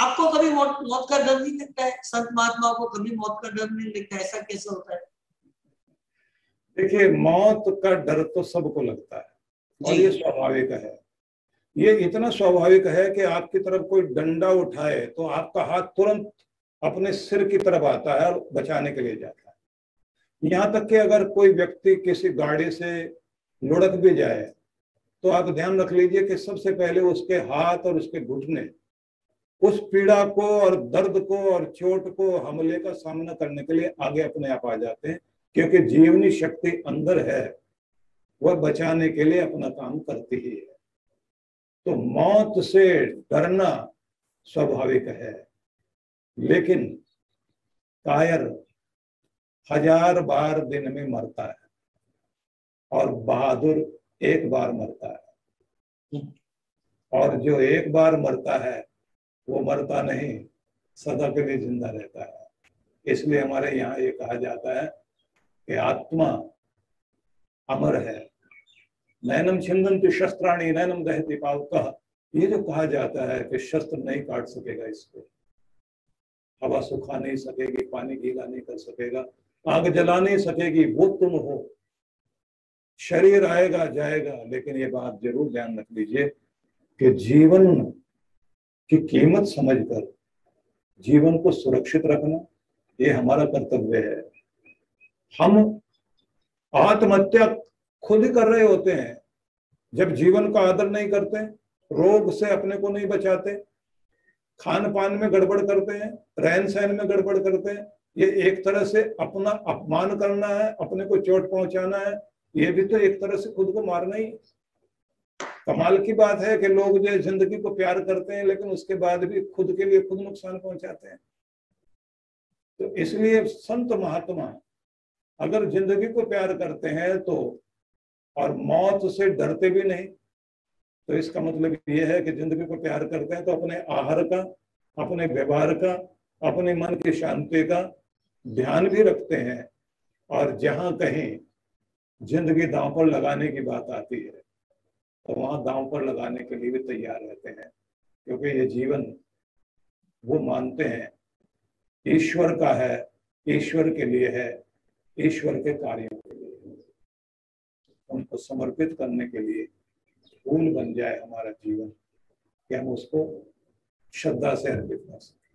आपको कभी मौत मौत का डर नहीं लगता है? संत महात्माओं को कभी मौत का डर नहीं लगता ऐसा कैसे होता है? देखिए मौत का डर तो सबको लगता है। और ये स्वाभाविक है। ये इतना स्वाभाविक है कि आपकी तरफ़ कोई डंडा उठाए तो आपका हाथ तुरंत अपने सिर की तरफ़ आता है और बचाने के लिए जाता है। यहाँ तक कि अगर कोई व्यक्ति किसी गाड़ी से लुढ़क भी जाए तो आप ध्यान रख लीजिए कि सबसे पहले उसके हाथ और उसके घुटने उस पीड़ा को और दर्द को और चोट को हमले का सामना करने के लिए आगे अपने आप आ जाते हैं, क्योंकि जीवनी शक्ति अंदर है, वह बचाने के लिए अपना काम करती ही है। तो मौत से डरना स्वाभाविक है, लेकिन कायर हज़ार बार दिन में मरता है और बहादुर एक बार मरता है। और जो एक बार मरता है वो मरता नहीं, सदा के लिए ज़िंदा रहता है। इसलिए हमारे यहाँ ये कहा जाता है कि आत्मा अमर है। नैनम छिंदन शस्त्राणी, नैनम दहती पावक। ये जो कहा जाता है कि शस्त्र नहीं काट सकेगा इसको। हवा सुखा नहीं सकेगी, पानी गीला नहीं कर सकेगा, आग जला नहीं सकेगी, वो तुम हो। शरीर आएगा, जाएगा, लेकिन ये बात ज़रूर ध्यान रख लीजिए कि जीवन की कीमत समझकर जीवन को सुरक्षित रखना, ये हमारा कर्तव्य है। हम आत्महत्या खुद कर रहे होते हैं। जब जीवन का आदर नहीं करते, रोग से अपने को नहीं बचाते खान पान में गड़बड़ करते हैं रहन सहन में गड़बड़ करते हैं, ये एक तरह से अपना अपमान करना है, अपने को चोट पहुंचाना है, ये भी तो एक तरह से खुद को मारना ही कमाल की बात है कि लोग जो ज़िंदगी को प्यार करते हैं, लेकिन उसके बाद भी खुद के लिए खुद नुकसान पहुंचाते हैं। तो इसलिए संत महात्मा, अगर ज़िंदगी को प्यार करते हैं तो और मौत से डरते भी नहीं तो इसका मतलब ये है कि ज़िंदगी को प्यार करते हैं तो अपने आहार का, अपने व्यवहार का, अपने मन की शांति का ध्यान भी रखते हैं। और जहाँ कहीं ज़िंदगी दांव पर लगाने की बात आती है तो वहाँ दांव पर लगाने के लिए भी तैयार रहते हैं, क्योंकि ये जीवन वो मानते हैं, ईश्वर का है, ईश्वर के लिए है, ईश्वर के कार्यों के लिए उनको समर्पित करने के लिए फूल बन जाए हमारा जीवन, कि हम उसको श्रद्धा से अर्पित कर सकें।